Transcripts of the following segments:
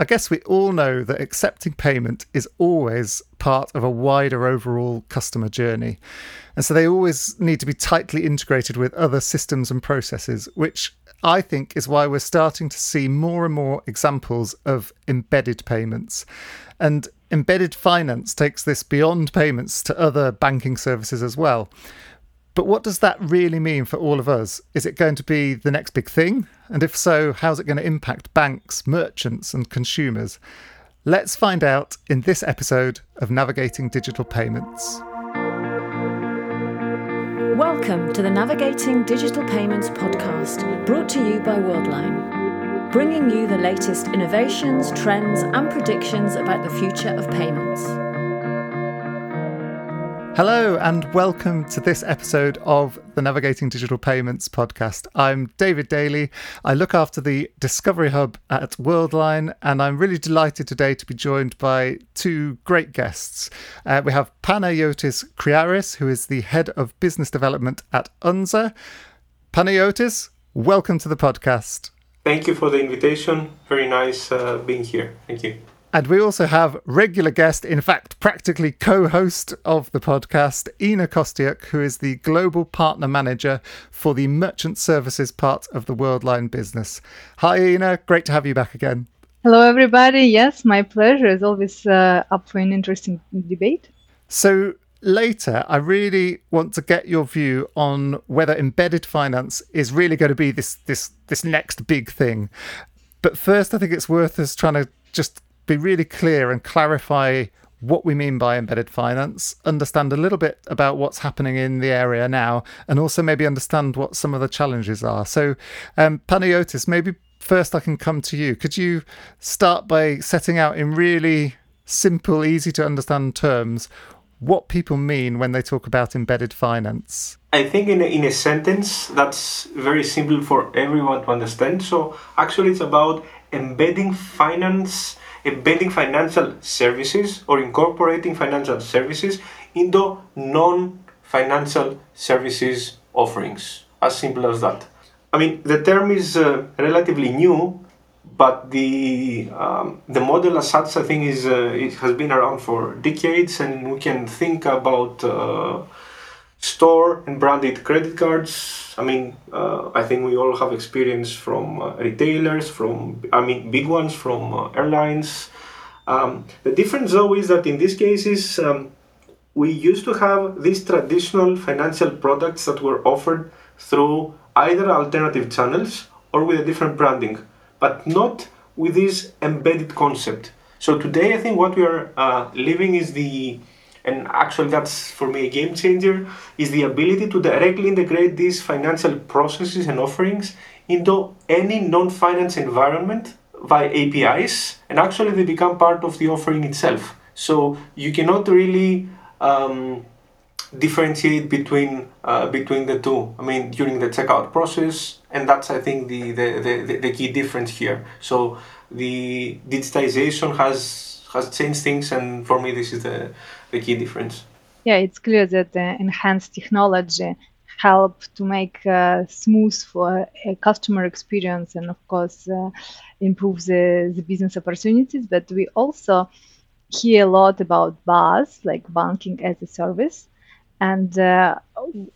I guess we all know that accepting payment is always part of a wider overall customer journey. And so they always need to be tightly integrated with other systems and processes, which I think is why we're starting to see more and more examples of embedded payments. And embedded finance takes this beyond payments to other banking services as well. But what does that really mean for all of us? Is it going to be the next big thing? And if so, how's it going to impact banks, merchants, and consumers? Let's find out in this episode of Navigating Digital Payments. Welcome to the Navigating Digital Payments podcast, brought to you by Worldline, bringing you the latest innovations, trends, and predictions about the future of payments. Hello, and welcome to this episode of the Navigating Digital Payments podcast. I'm David Daly. I look after the Discovery Hub at Worldline, and I'm really delighted today to be joined by two great guests. Uh, we have Panagiotis Kriaris, who is the Head of Business Development at Unzer. Panagiotis, welcome to the podcast. Thank you for the invitation. Very nice uh, being here. Thank you. And we also have regular guest, in fact, practically co host of the podcast, Inna Kostiuk, who is the Global Partner Manager for the Merchant Services part of the Worldline business. Hi, Inna. Great to have you back again. Hello, everybody. Yes, my pleasure. It's always uh, up for an interesting debate. So, later, I really want to get your view on whether embedded finance is really going to be this this this next big thing. But first, I think it's worth us trying to just be really clear and clarify what we mean by embedded finance, understand a little bit about what's happening in the area now, and also maybe understand what some of the challenges are. So, um, Panagiotis, maybe first I can come to you. Could you start by setting out in really simple, easy to understand terms what people mean when they talk about embedded finance? I think in a, in a sentence that's very simple for everyone to understand. So, actually, it's about embedding finance embedding financial services or incorporating financial services into non financial services offerings. As simple as that. I mean, the term is uh, relatively new, but the um, the model as such, I think, is uh, it has been around for decades, and we can think about uh, store and branded credit cards. I mean, uh, I think we all have experience from uh, retailers, from I mean, big ones from uh, airlines. Um, the difference, though, is that in these cases, um, we used to have these traditional financial products that were offered through either alternative channels or with a different branding, but not with this embedded concept. So today, I think what we are uh, living is the and actually that's for me a game changer is the ability to directly integrate these financial processes and offerings into any non-finance environment via APIs and actually they become part of the offering itself. So you cannot really um, differentiate between uh, between the two I mean during the checkout process and that's I think the the, the, the key difference here. So the digitization has has changed things and for me this is the the key difference. Yeah, it's clear that uh, enhanced technology help to make uh, smooth for a customer experience and of course uh, improve the, the business opportunities. But we also hear a lot about BaaS like banking as a service. And uh,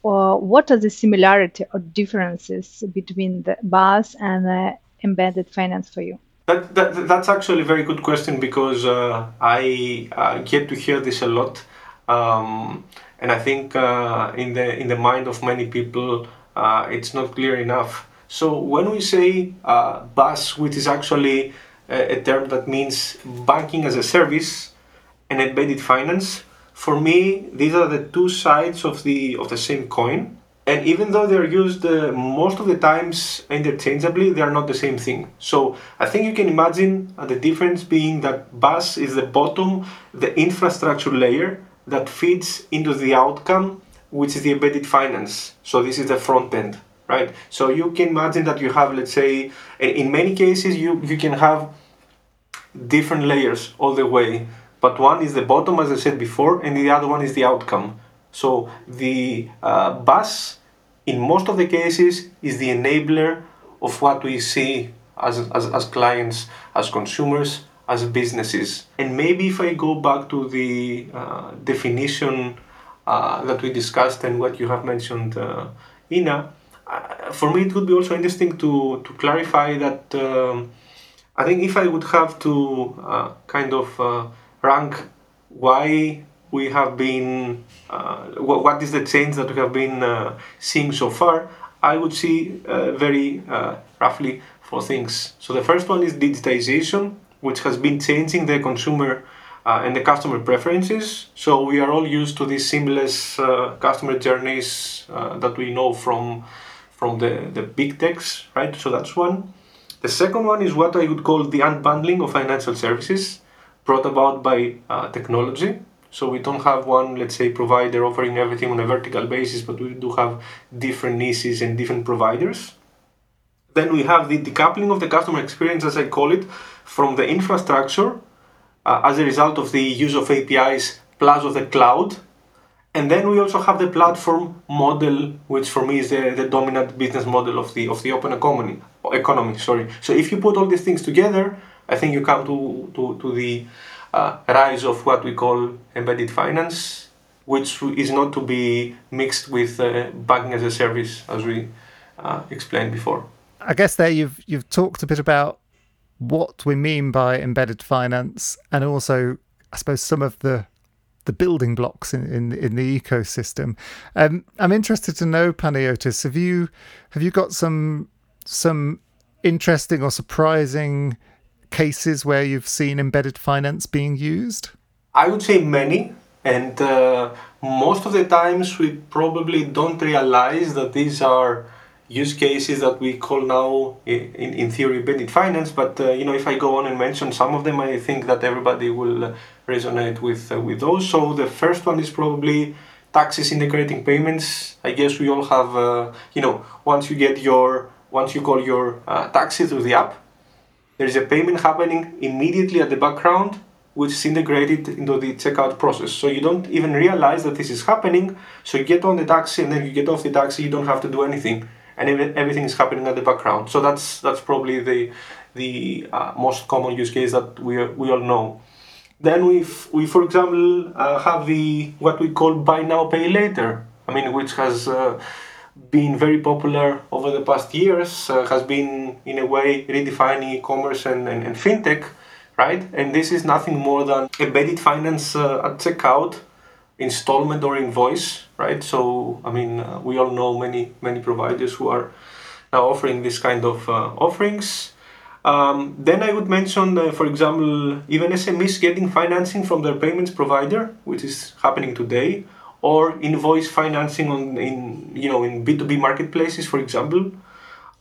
what are the similarity or differences between the BaaS and uh, embedded finance for you that, that, that's actually a very good question because uh, I uh, get to hear this a lot, um, and I think uh, in the in the mind of many people, uh, it's not clear enough. So when we say uh, BaaS, which is actually a, a term that means banking as a service and embedded finance, for me these are the two sides of the of the same coin and even though they're used uh, most of the times interchangeably they are not the same thing. So i think you can imagine uh, the difference being that BaaS is the bottom the infrastructure layer that feeds into the outcome which is the embedded finance. So this is the front end right? So you can imagine that you have let's say in many cases you you can have different layers all the way. But one is the bottom as i said before and the other one is the outcome so the uh, BaaS, in most of the cases, is the enabler of what we see as, as, as clients, as consumers, as businesses. And maybe if I go back to the uh, definition uh, that we discussed and what you have mentioned, uh, Inna, uh, for me it would be also interesting to, to clarify that um, I think if I would have to uh, kind of rank why we have been, what, what is the change that we have been seeing so far, I would see very roughly four things. So the first one is digitization which has been changing the consumer uh, and the customer preferences. So we are all used to these seamless uh, customer journeys uh, that we know from from the, the big techs, right? So that's one. The second one is what I would call the unbundling of financial services brought about by uh, technology. So we don't have one, let's say, provider offering everything on a vertical basis, but we do have different niches and different providers. Then we have the decoupling of the customer experience, as I call it, from the infrastructure uh, as a result of the use of APIs plus of the cloud. And then we also have the platform model, which for me is the, the dominant business model of the of the open economy. Economy, sorry. So if you put all these things together, I think you come to to, to the uh, rise of what we call embedded finance, which is not to be mixed with uh, banking as a service, as we uh, explained before. I guess there you've you've talked a bit about what we mean by embedded finance and also I suppose some of the the building blocks in, in, in the ecosystem. Um, I'm interested to know, Panagiotis, have you have you got some some interesting or surprising cases where you've seen embedded finance being used? I would say many, and uh, most of the times we probably don't realize that these are use cases that we call now in, in theory embedded finance but uh, you know if i go on and mention some of them i think that everybody will uh, resonate with uh, with those so the first one is probably taxes integrating payments i guess we all have uh, you know once you get your once you call your uh, taxi through the app there is a payment happening immediately at the background which is integrated into the checkout process. So you don't even realize that this is happening. So you get on the taxi and then you get off the taxi, you don't have to do anything and everything is happening at the background. So that's that's probably the the uh, most common use case that we we all know. Then we we for example uh, have the what we call buy now pay later. I mean, which has uh, been very popular over the past years. Uh, has been in a way redefining e-commerce and, and, and fintech, right? And this is nothing more than embedded finance uh, at checkout installment or invoice, right? So, I mean, uh, we all know many, many providers who are now offering this kind of uh, offerings. Um, then I would mention, uh, for example, even SMEs getting financing from their payments provider, which is happening today, or invoice financing on in you know in B two B marketplaces, for example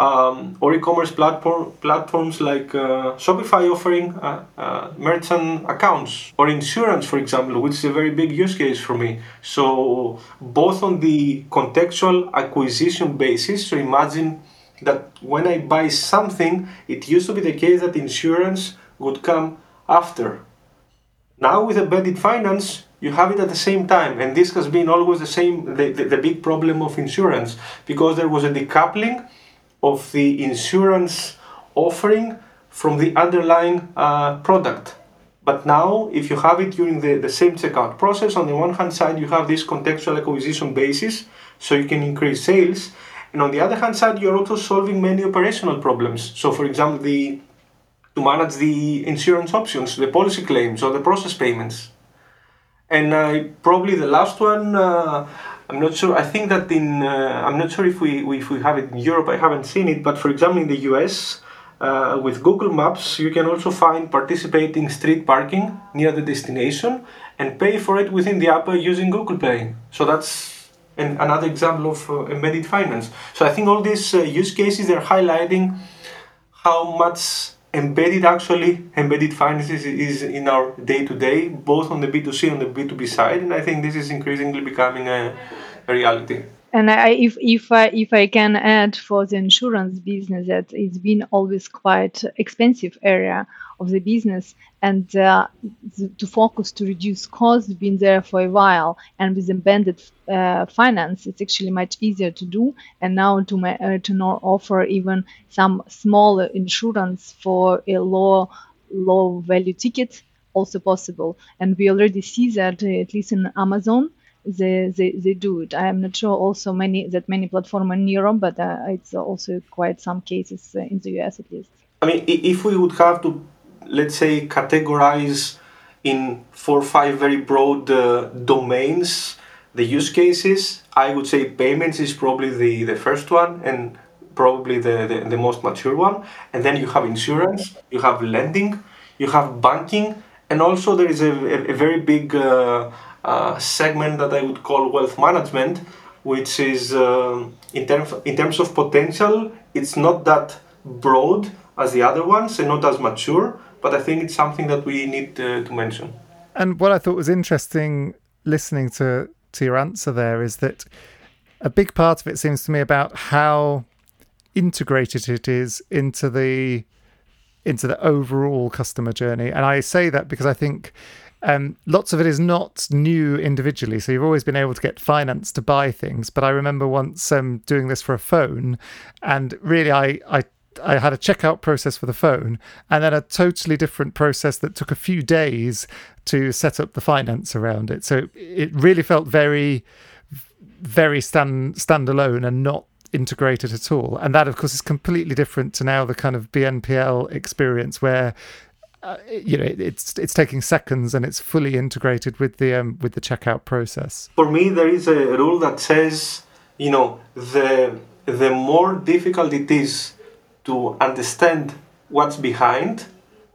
um, or e-commerce platform platforms like uh, Shopify offering uh, uh, merchant accounts or insurance, for example, which is a very big use case for me. So both on the contextual acquisition basis. So imagine that when I buy something, it used to be the case that insurance would come after. Now with embedded finance, you have it at the same time, and this has been always the same the, the, the big problem of insurance because there was a decoupling of the insurance offering from the underlying uh, product. But now, if you have it during the, the same checkout process, on the one hand side, you have this contextual acquisition basis, so you can increase sales. And on the other hand side, you're also solving many operational problems. So, for example, the to manage the insurance options, the policy claims, or the process payments. And probably the last one, uh, I'm not sure. I think that in uh, I'm not sure if we if we have it in Europe. I haven't seen it, but for example, in the US. Uh, with Google Maps, you can also find participating street parking near the destination and pay for it within the app using Google Pay. So that's an, another example of uh, embedded finance. So I think all these uh, use cases they're highlighting how much embedded actually embedded finance is, in our day to day, both on the B2C and the B2B side, and I think this is increasingly becoming a reality. And I, if if I if I can add for the insurance business that it's been always quite expensive area of the business, and uh, to focus to reduce costs been there for a while. And with embedded uh, finance, it's actually much easier to do. And now to uh, to offer even some small insurance for a low low value ticket also possible. And we already see that uh, at least in Amazon, they, they, they do it. I am not sure also many that many platform in Europe, but uh, it's also quite some cases uh, in the US at least. I mean, if we would have to, let's say, categorize in four or five very broad uh, domains the use cases, I would say payments is probably the, the first one and probably the, the, the most mature one. And then you have insurance, you have lending, you have banking, and also there is a, a, a very big uh, segment that I would call wealth management, which is uh, in terms in terms of potential, it's not that broad as the other ones and not as mature. But I think it's something that we need to, to mention. And what I thought was interesting listening to to your answer there is that a big part of it seems to me about how integrated it is into the into the overall customer journey. And I say that because I think um, lots of it is not new individually. So you've always been able to get finance to buy things. But I remember once um, doing this for a phone, and really I, I I had a checkout process for the phone and then a totally different process that took a few days to set up the finance around it. So it really felt very, very stand standalone and not integrated at all. And that, of course, is completely different to now the kind of BNPL experience where. Uh, you know, it's it's taking seconds and it's fully integrated with the um, with the checkout process. For me, there is a rule that says, you know, the the more difficult it is to understand what's behind,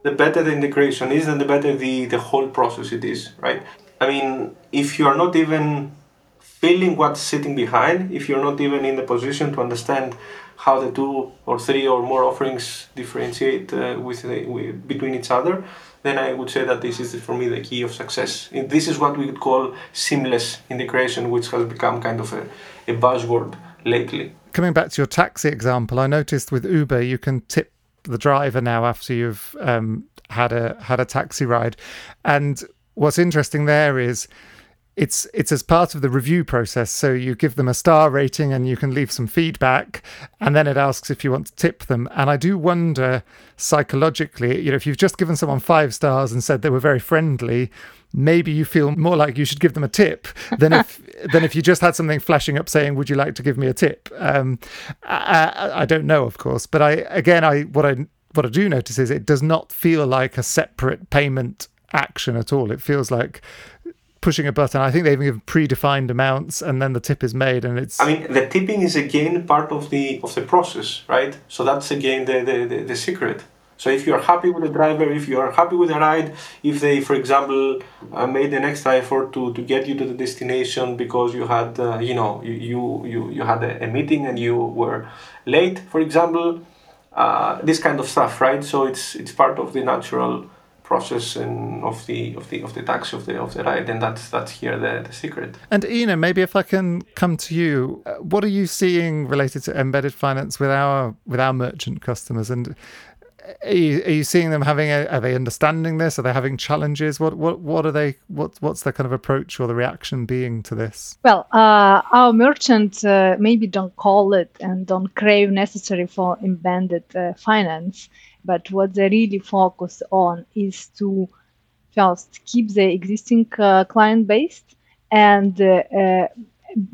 the better the integration is and the better the, the whole process it is, right? I mean, if you are not even feeling what's sitting behind, if you're not even in the position to understand how the two or three or more offerings differentiate uh, with, with, between each other, then I would say that this is for me the key of success. This is what we would call seamless integration, which has become kind of a, a buzzword lately coming back to your taxi example, I noticed with Uber you can tip the driver now after you've um, had a had a taxi ride, and what's interesting there is it's it's as part of the review process. So you give them a star rating and you can leave some feedback, and then it asks if you want to tip them. And I do wonder psychologically, you know, if you've just given someone five stars and said they were very friendly, maybe you feel more like you should give them a tip than if than if you just had something flashing up saying, "Would you like to give me a tip?" Um, I, I don't know, of course, but I again, I what I what I do notice is it does not feel like a separate payment action at all. It feels like pushing a button. I think they even give predefined amounts, and then the tip is made, and it's. I mean, the tipping is again part of the of the process, right? So that's again the the, the, the secret. So if you are happy with the driver, if you are happy with the ride, if they, for example, uh, made an extra effort to, to get you to the destination because you had, uh, you know, you, you, you had a, a, meeting and you were late, for example, uh, this kind of stuff, right? So it's it's part of the natural process and of the of the of the tax of the of the right and that's that's here the, the secret. And inna maybe if i can come to you uh, what are you seeing related to embedded finance with our with our merchant customers? And are you, are you seeing them having a, are they understanding this? Are they having challenges? What what what are they what what's their kind of approach or the reaction being to this? Well uh, our merchants uh, maybe don't call it and don't crave necessary for embedded uh, finance but what they really focus on is to first keep the existing uh, client base and uh, uh,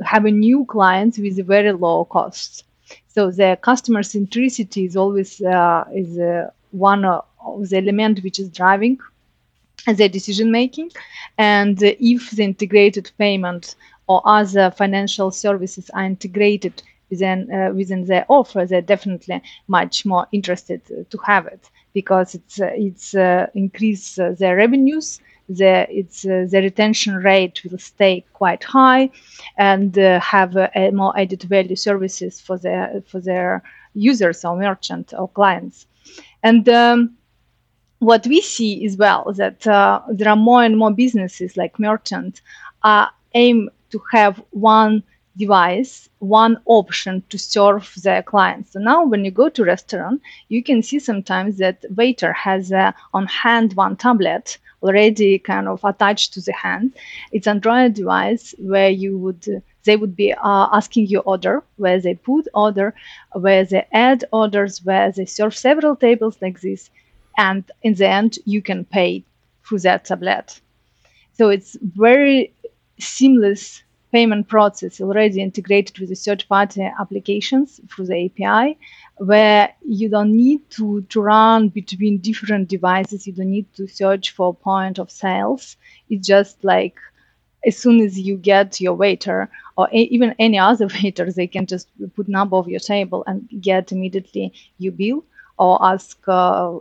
have a new clients with very low costs. So the customer centricity is always uh, is uh, one of the element which is driving the decision making. And if the integrated payment or other financial services are integrated within uh, within their offer, they're definitely much more interested to have it because it's uh, it's uh, increase uh, their revenues. The it's uh, the retention rate will stay quite high, and uh, have a more added value services for their for their users or merchant or clients, and. Um, what we see as well that uh, there are more and more businesses like merchants uh, aim to have one device one option to serve their clients. So now when you go to restaurant, you can see sometimes that waiter has on hand one tablet already kind of attached to the hand. It's Android device where you would they would be uh, asking you order, where they put order, where they add orders, where they serve several tables like this. and in the end you can pay through that tablet so it's very seamless payment process already integrated with the third party applications through the api where you don't need to, to run between different devices you don't need to search for point of sales it's just like as soon as you get your waiter or a- even any other waiter, they can just put number of your table and get immediately your bill or ask uh,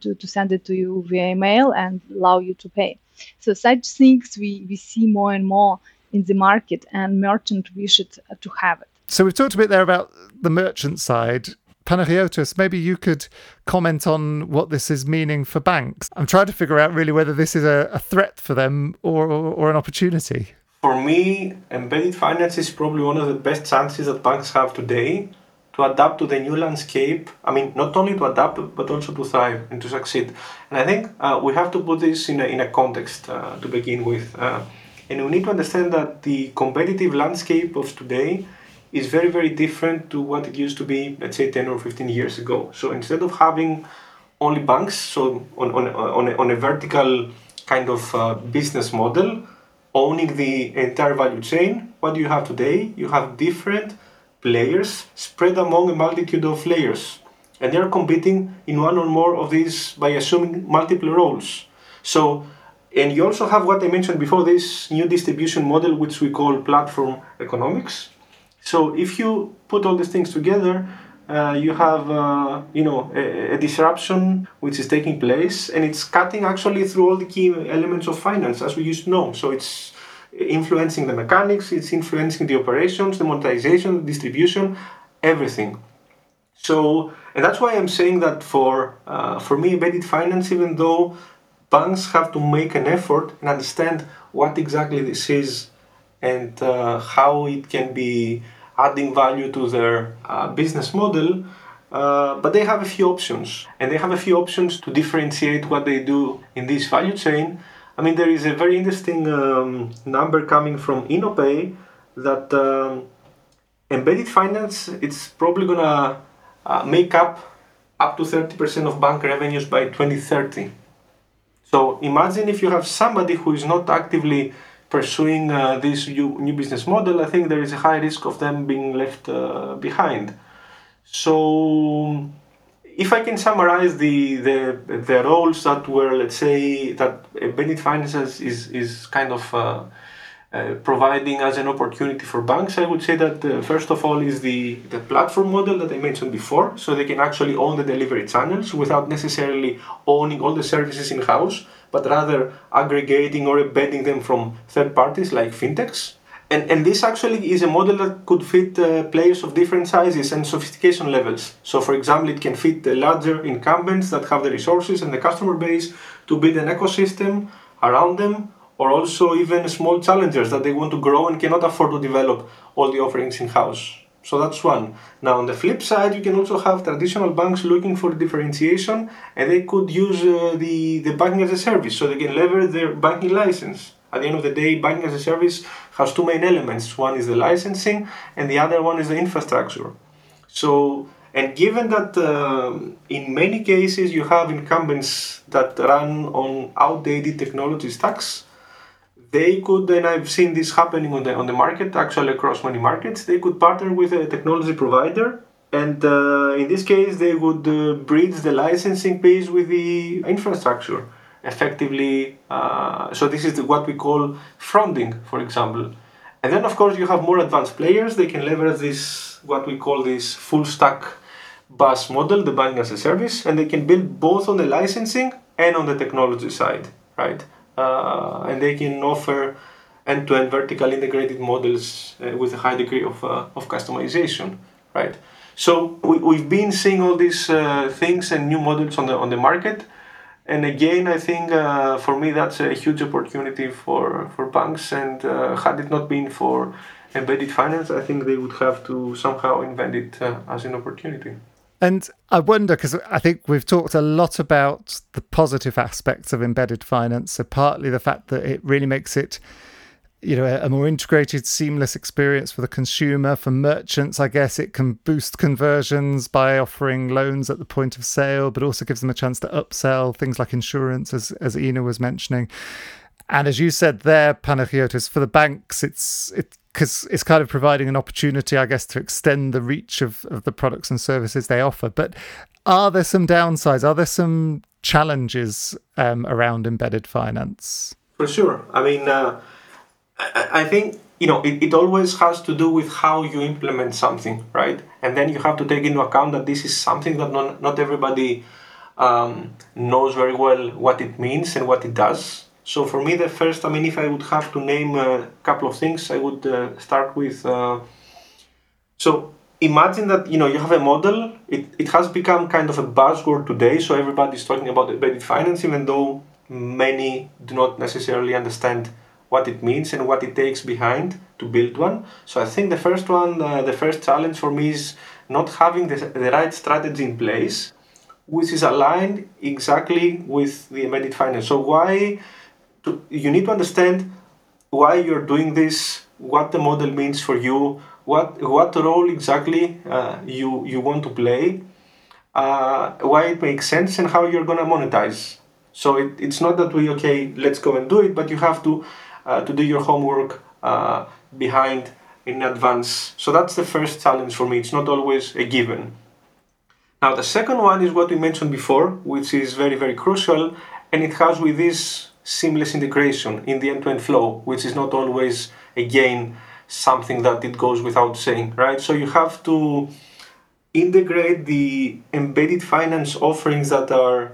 to, to send it to you via email and allow you to pay. So such things we, we see more and more in the market and merchant wish it uh, to have it. So we've talked a bit there about the merchant side. Panagiotis, maybe you could comment on what this is meaning for banks. I'm trying to figure out really whether this is a, a threat for them or, or, or an opportunity. For me, embedded finance is probably one of the best chances that banks have today to adapt to the new landscape. I mean, not only to adapt, but also to thrive and to succeed. And I think uh, we have to put this in a, in a context uh, to begin with. Uh, and we need to understand that the competitive landscape of today is very, very different to what it used to be, let's say, 10 or 15 years ago. So instead of having only banks, so on, on, on, a, on a vertical kind of uh, business model, owning the entire value chain, what do you have today? You have different players spread among a multitude of layers. And they are competing in one or more of these by assuming multiple roles. So, and you also have what I mentioned before this new distribution model, which we call platform economics. So, if you put all these things together, uh, you have uh, you know a, a, disruption which is taking place and it's cutting actually through all the key elements of finance as we used to know so it's influencing the mechanics it's influencing the operations the monetization the distribution everything so and that's why i'm saying that for uh, for me embedded finance even though banks have to make an effort and understand what exactly this is and uh, how it can be adding value to their uh, business model. Uh, but they have a few options, and they have a few options to differentiate what they do in this value chain. I mean, there is a very interesting um, number coming from InnoPay that um, embedded finance it's probably gonna uh, make up up to 30% of bank revenues by 2030. So imagine if you have somebody who is not actively pursuing uh, this new, new business model, I think there is a high risk of them being left uh, behind. So, if I can summarize the, the the roles that were, let's say, that embedded Finances is is kind of uh, uh, providing as an opportunity for banks, I would say that uh, first of all is the, the platform model that I mentioned before. So they can actually own the delivery channels without necessarily owning all the services in house but rather aggregating or embedding them from third parties like fintechs. And, and this actually is a model that could fit uh, players of different sizes and sophistication levels. So, for example, it can fit the larger incumbents that have the resources and the customer base to build an ecosystem around them, or also even small challengers that they want to grow and cannot afford to develop all the offerings in house. So that's one. Now, on the flip side, you can also have traditional banks looking for differentiation and they could use uh, the, the banking as a service so they can leverage their banking license. At the end of the day, banking as a service has two main elements one is the licensing, and the other one is the infrastructure. So, and given that uh, in many cases you have incumbents that run on outdated technology stacks, they could, and I've seen this happening on the on the market, actually across many markets. They could partner with a technology provider, and uh, in this case, they would uh, bridge the licensing piece with the infrastructure effectively. Uh, so this is what we call fronting, for example. And then, of course, you have more advanced players. They can leverage this, what we call this full stack BaaS model, the banking as a service, and they can build both on the licensing and on the technology side, right? Uh, and they can offer end-to-end vertical integrated models uh, with a high degree of, uh, of customization, right? So we, we've been seeing all these uh, things and new models on the on the market, and again, I think uh, for me that's a huge opportunity for for banks. And uh, had it not been for embedded finance, I think they would have to somehow invent it as an opportunity. And I wonder because I think we've talked a lot about the positive aspects of embedded finance. So, partly the fact that it really makes it you know a, more integrated seamless experience for the consumer for merchants i guess it can boost conversions by offering loans at the point of sale but also gives them a chance to upsell things like insurance as as inna was mentioning and as you said there panagiotis for the banks it's it because it's kind of providing an opportunity i guess to extend the reach of, of the products and services they offer but are there some downsides are there some challenges um, around embedded finance for sure. I mean, uh, I, I, think you know it, it always has to do with how you implement something, right? And then you have to take into account that this is something that not, not everybody um, knows very well what it means and what it does. So for me, the first, I mean, if I would have to name a couple of things, I would uh, start with. Uh, so imagine that you know you have a model. It, it has become kind of a buzzword today. So everybody's talking about embedded finance, even though many do not necessarily understand what it means and what it takes behind to build one. So I think the first one, uh, the first challenge for me is not having the, the right strategy in place, which is aligned exactly with the embedded finance. So why to, you need to understand why you're doing this, what the model means for you, what what role exactly uh, you you want to play, uh, why it makes sense, and how you're gonna monetize so it, it's not that we okay, let's go and do it, but you have to uh, to do your homework uh, behind in advance. So that's the first challenge for me. It's not always a given. Now the second one is what we mentioned before, which is very very crucial, and it has with this seamless integration in the end-to-end flow, which is not always again something that it goes without saying, right? So you have to integrate the embedded finance offerings that are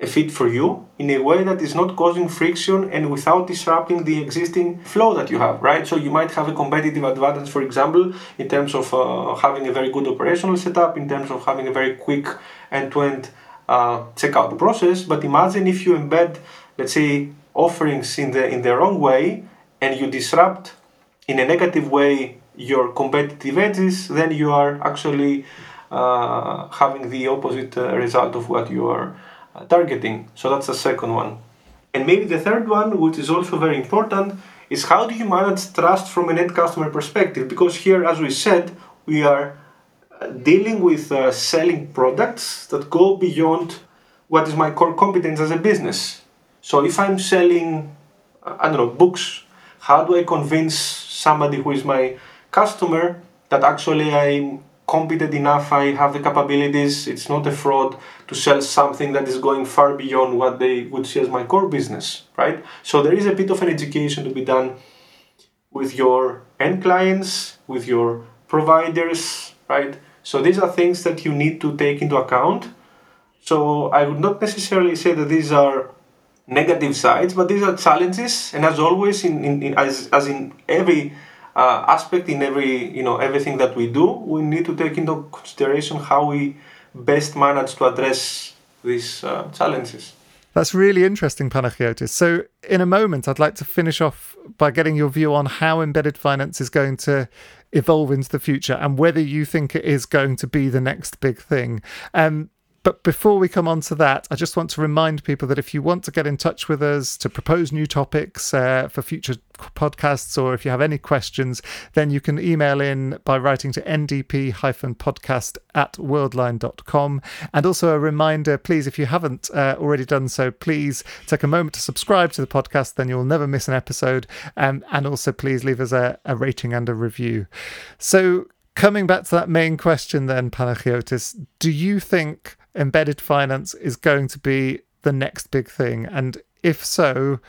a fit for you in a way that is not causing friction and without disrupting the existing flow that you have, right? So you might have a competitive advantage, for example, in terms of uh, having a very good operational setup, in terms of having a very quick end-to-end uh, checkout process. But imagine if you embed, let's say, offerings in the in the wrong way and you disrupt in a negative way your competitive edges, then you are actually uh, having the opposite uh, result of what you are uh, targeting. So that's the second one. And maybe the third one, which is also very important, is how do you manage trust from an end customer perspective? Because here, as we said, we are uh, dealing with uh, selling products that go beyond what is my core competence as a business. So if I'm selling, I don't know, books, how do I convince somebody who is my customer that actually I'm competent enough, I have the capabilities, it's not a fraud to sell something that is going far beyond what they would see as my core business, right? So there is a bit of an education to be done with your end clients, with your providers, right? So these are things that you need to take into account. So I would not necessarily say that these are negative sides, but these are challenges. And as always, in, in, in as, as in every uh, aspect in every you know everything that we do we need to take into consideration how we best manage to address these uh, challenges that's really interesting panagiotis so in a moment i'd like to finish off by getting your view on how embedded finance is going to evolve into the future and whether you think it is going to be the next big thing um, but before we come on to that, I just want to remind people that if you want to get in touch with us to propose new topics uh, for future podcasts, or if you have any questions, then you can email in by writing to ndp podcast at worldline.com. And also a reminder please, if you haven't uh, already done so, please take a moment to subscribe to the podcast, then you'll never miss an episode. Um, and also, please leave us a, a rating and a review. So, coming back to that main question, then, Panagiotis, do you think embedded finance is going to be the next big thing? And if so,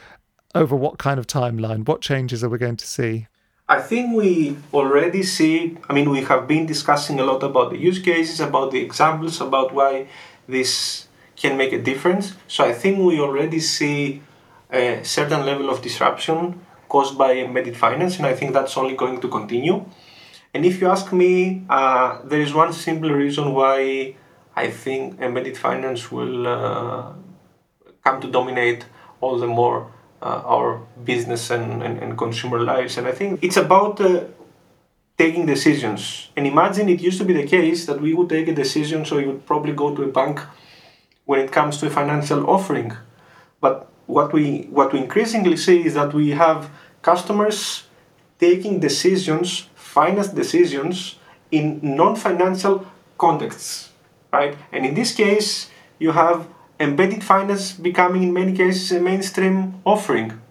over what kind of timeline? What changes are we going to see? I think we already see, I mean, we have been discussing a lot about the use cases, about the examples, about why this can make a difference. So I think we already see a certain level of disruption caused by embedded finance, and I think that's only going to continue. And if you ask me, uh, there is one simple reason why I think embedded finance will uh, come to dominate all the more uh, our business and, and, and, consumer lives. And I think it's about uh, taking decisions. And imagine it used to be the case that we would take a decision, so you would probably go to a bank when it comes to a financial offering. But what we what we increasingly see is that we have customers taking decisions, finance decisions in non-financial contexts, right? And in this case, you have embedded finance becoming in many cases a mainstream offering.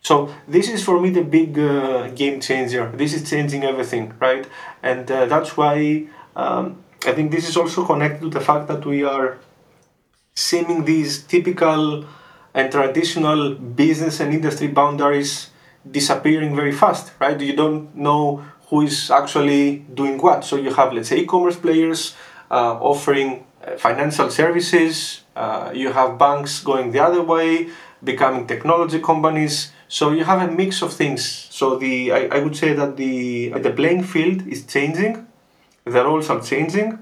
So this is for me the big uh, game changer. This is changing everything, right? And uh, that's why um, I think this is also connected to the fact that we are seeing these typical and traditional business and industry boundaries disappearing very fast, right? You don't know who is actually doing what. So you have, let's say, e-commerce players offering uh, financial services. Uh, you have banks going the other way, becoming technology companies. So you have a mix of things. So the I, I would say that the the playing field is changing, the roles are changing,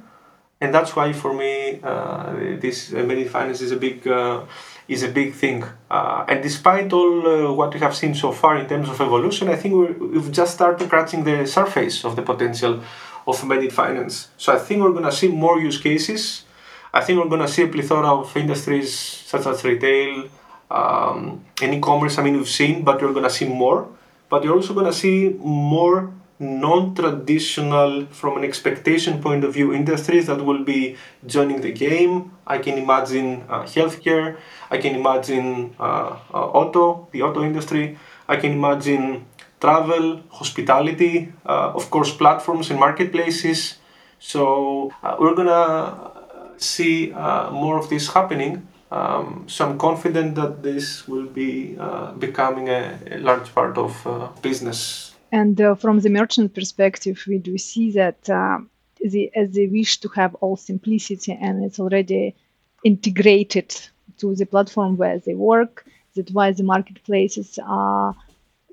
and that's why for me uh, this embedded finance is a big uh, is a big thing. Uh, and despite all uh, what we have seen so far in terms of evolution, I think we have just started scratching the surface of the potential of embedded finance. So I think we're going to see more use cases. I think we're going to see a plethora of industries such as retail um, and e-commerce. I mean, we've seen, but we're going to see more. But you're also going to see more non-traditional from an expectation point of view industries that will be joining the game i can imagine uh, healthcare i can imagine uh, uh, auto the auto industry i can imagine travel hospitality uh, of course platforms and marketplaces. So uh, we're gonna see uh, more of this happening. Um, so I'm confident that this will be becoming a, a, large part of business. And uh, from the merchant perspective, we do see that uh, the, as they wish to have all simplicity and it's already integrated to the platform where they work, that's why the marketplaces are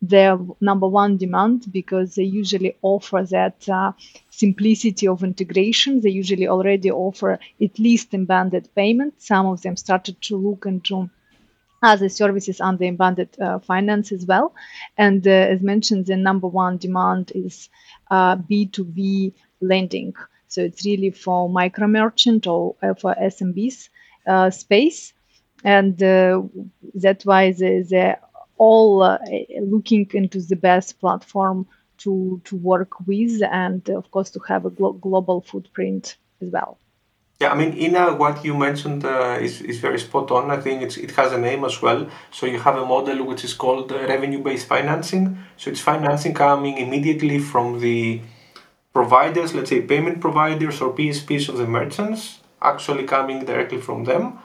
their number one demand because they usually offer that uh, simplicity of integration. They usually already offer at least embedded payment. Some of them started to look into other services under embedded uh, finance as well. And uh, as mentioned, the number one demand is uh, B2B lending. So it's really for micro merchant or uh, for SMBs uh, space. And uh, that's why they, they're all looking into the best platform to, to work with and, of course, to have a glo- global footprint as well. Yeah, I mean, Inna, what you mentioned uh, is, is very spot on. I think it's, it has a name as well. So you have a model which is called uh, revenue-based financing. So it's financing coming immediately from the providers, let's say payment providers or PSPs of the merchants, actually coming directly from them.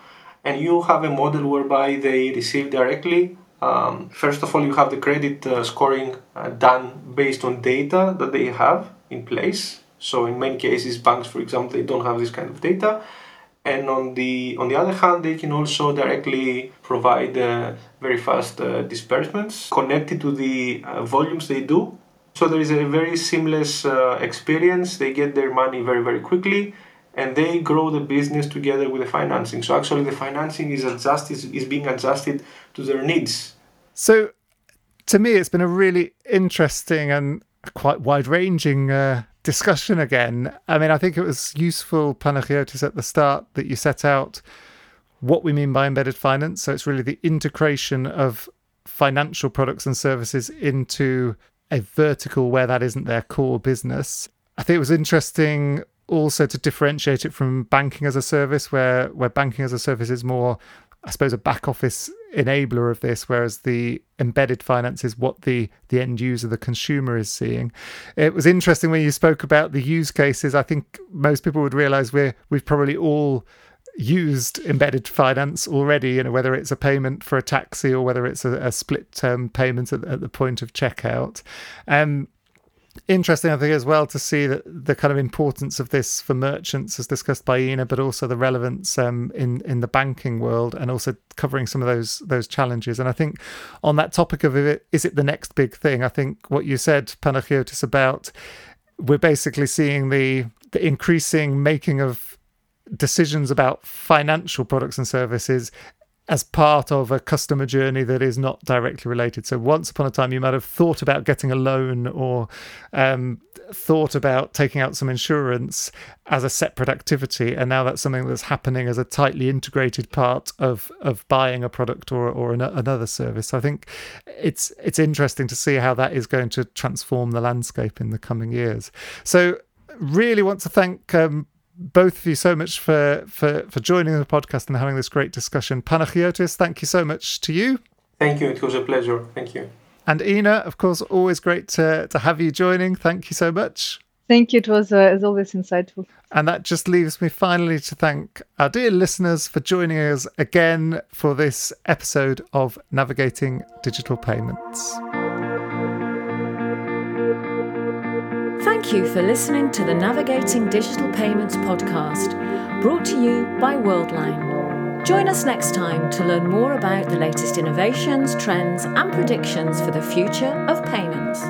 And you have a model whereby they receive directly. Um, first of all, you have the credit uh, scoring uh, done based on data that they have in place so in many cases, banks, for example, they don't have this kind of data. And on the on the other hand, they can also directly provide uh, very fast uh, disbursements connected to the uh, volumes they do. So there is a very seamless uh, experience. They get their money very very quickly, and they grow the business together with the financing. So actually, the financing is adjusted is, being adjusted to their needs. So, to me, it's been a really interesting and quite wide ranging uh, discussion again. I mean, I think it was useful, Panagiotis, at the start that you set out what we mean by embedded finance. So it's really the integration of financial products and services into a vertical where that isn't their core business. I think it was interesting also to differentiate it from banking as a service, where where banking as a service is more I suppose, a back office enabler of this, whereas the embedded finance is what the the end user, the consumer, is seeing. It was interesting when you spoke about the use cases. I think most people would realise we're we've probably all used embedded finance already. You know, whether it's a payment for a taxi or whether it's a, a split term payment at, at, the point of checkout. Um, interesting, I think, as well to see that the kind of importance of this for merchants, as discussed by Inna, but also the relevance um, in in the banking world, and also covering some of those those challenges. And I think on that topic of it, is it the next big thing? I think what you said, Panagiotis, about we're basically seeing the the increasing making of decisions about financial products and services as part of a customer journey that is not directly related. So once upon a time, you might have thought about getting a loan or um, thought about taking out some insurance as a separate activity, and now that's something that's happening as a tightly integrated part of of buying a product or or an, another service. I think it's it's interesting to see how that is going to transform the landscape in the coming years. So really want to thank um, both of you so much for, for, for joining the podcast and having this great discussion. Panagiotis, thank you so much to you. Thank you. It was a pleasure. Thank you. And Inna, of course, always great to, to have you joining. Thank you so much. Thank you. It was, uh, as always, insightful. And that just leaves me finally to thank our dear listeners for joining us again for this episode of Navigating Digital Payments. Thank you for listening to the Navigating Digital Payments podcast, brought to you by Worldline. Join us next time to learn more about the latest innovations, trends, and predictions for the future of payments.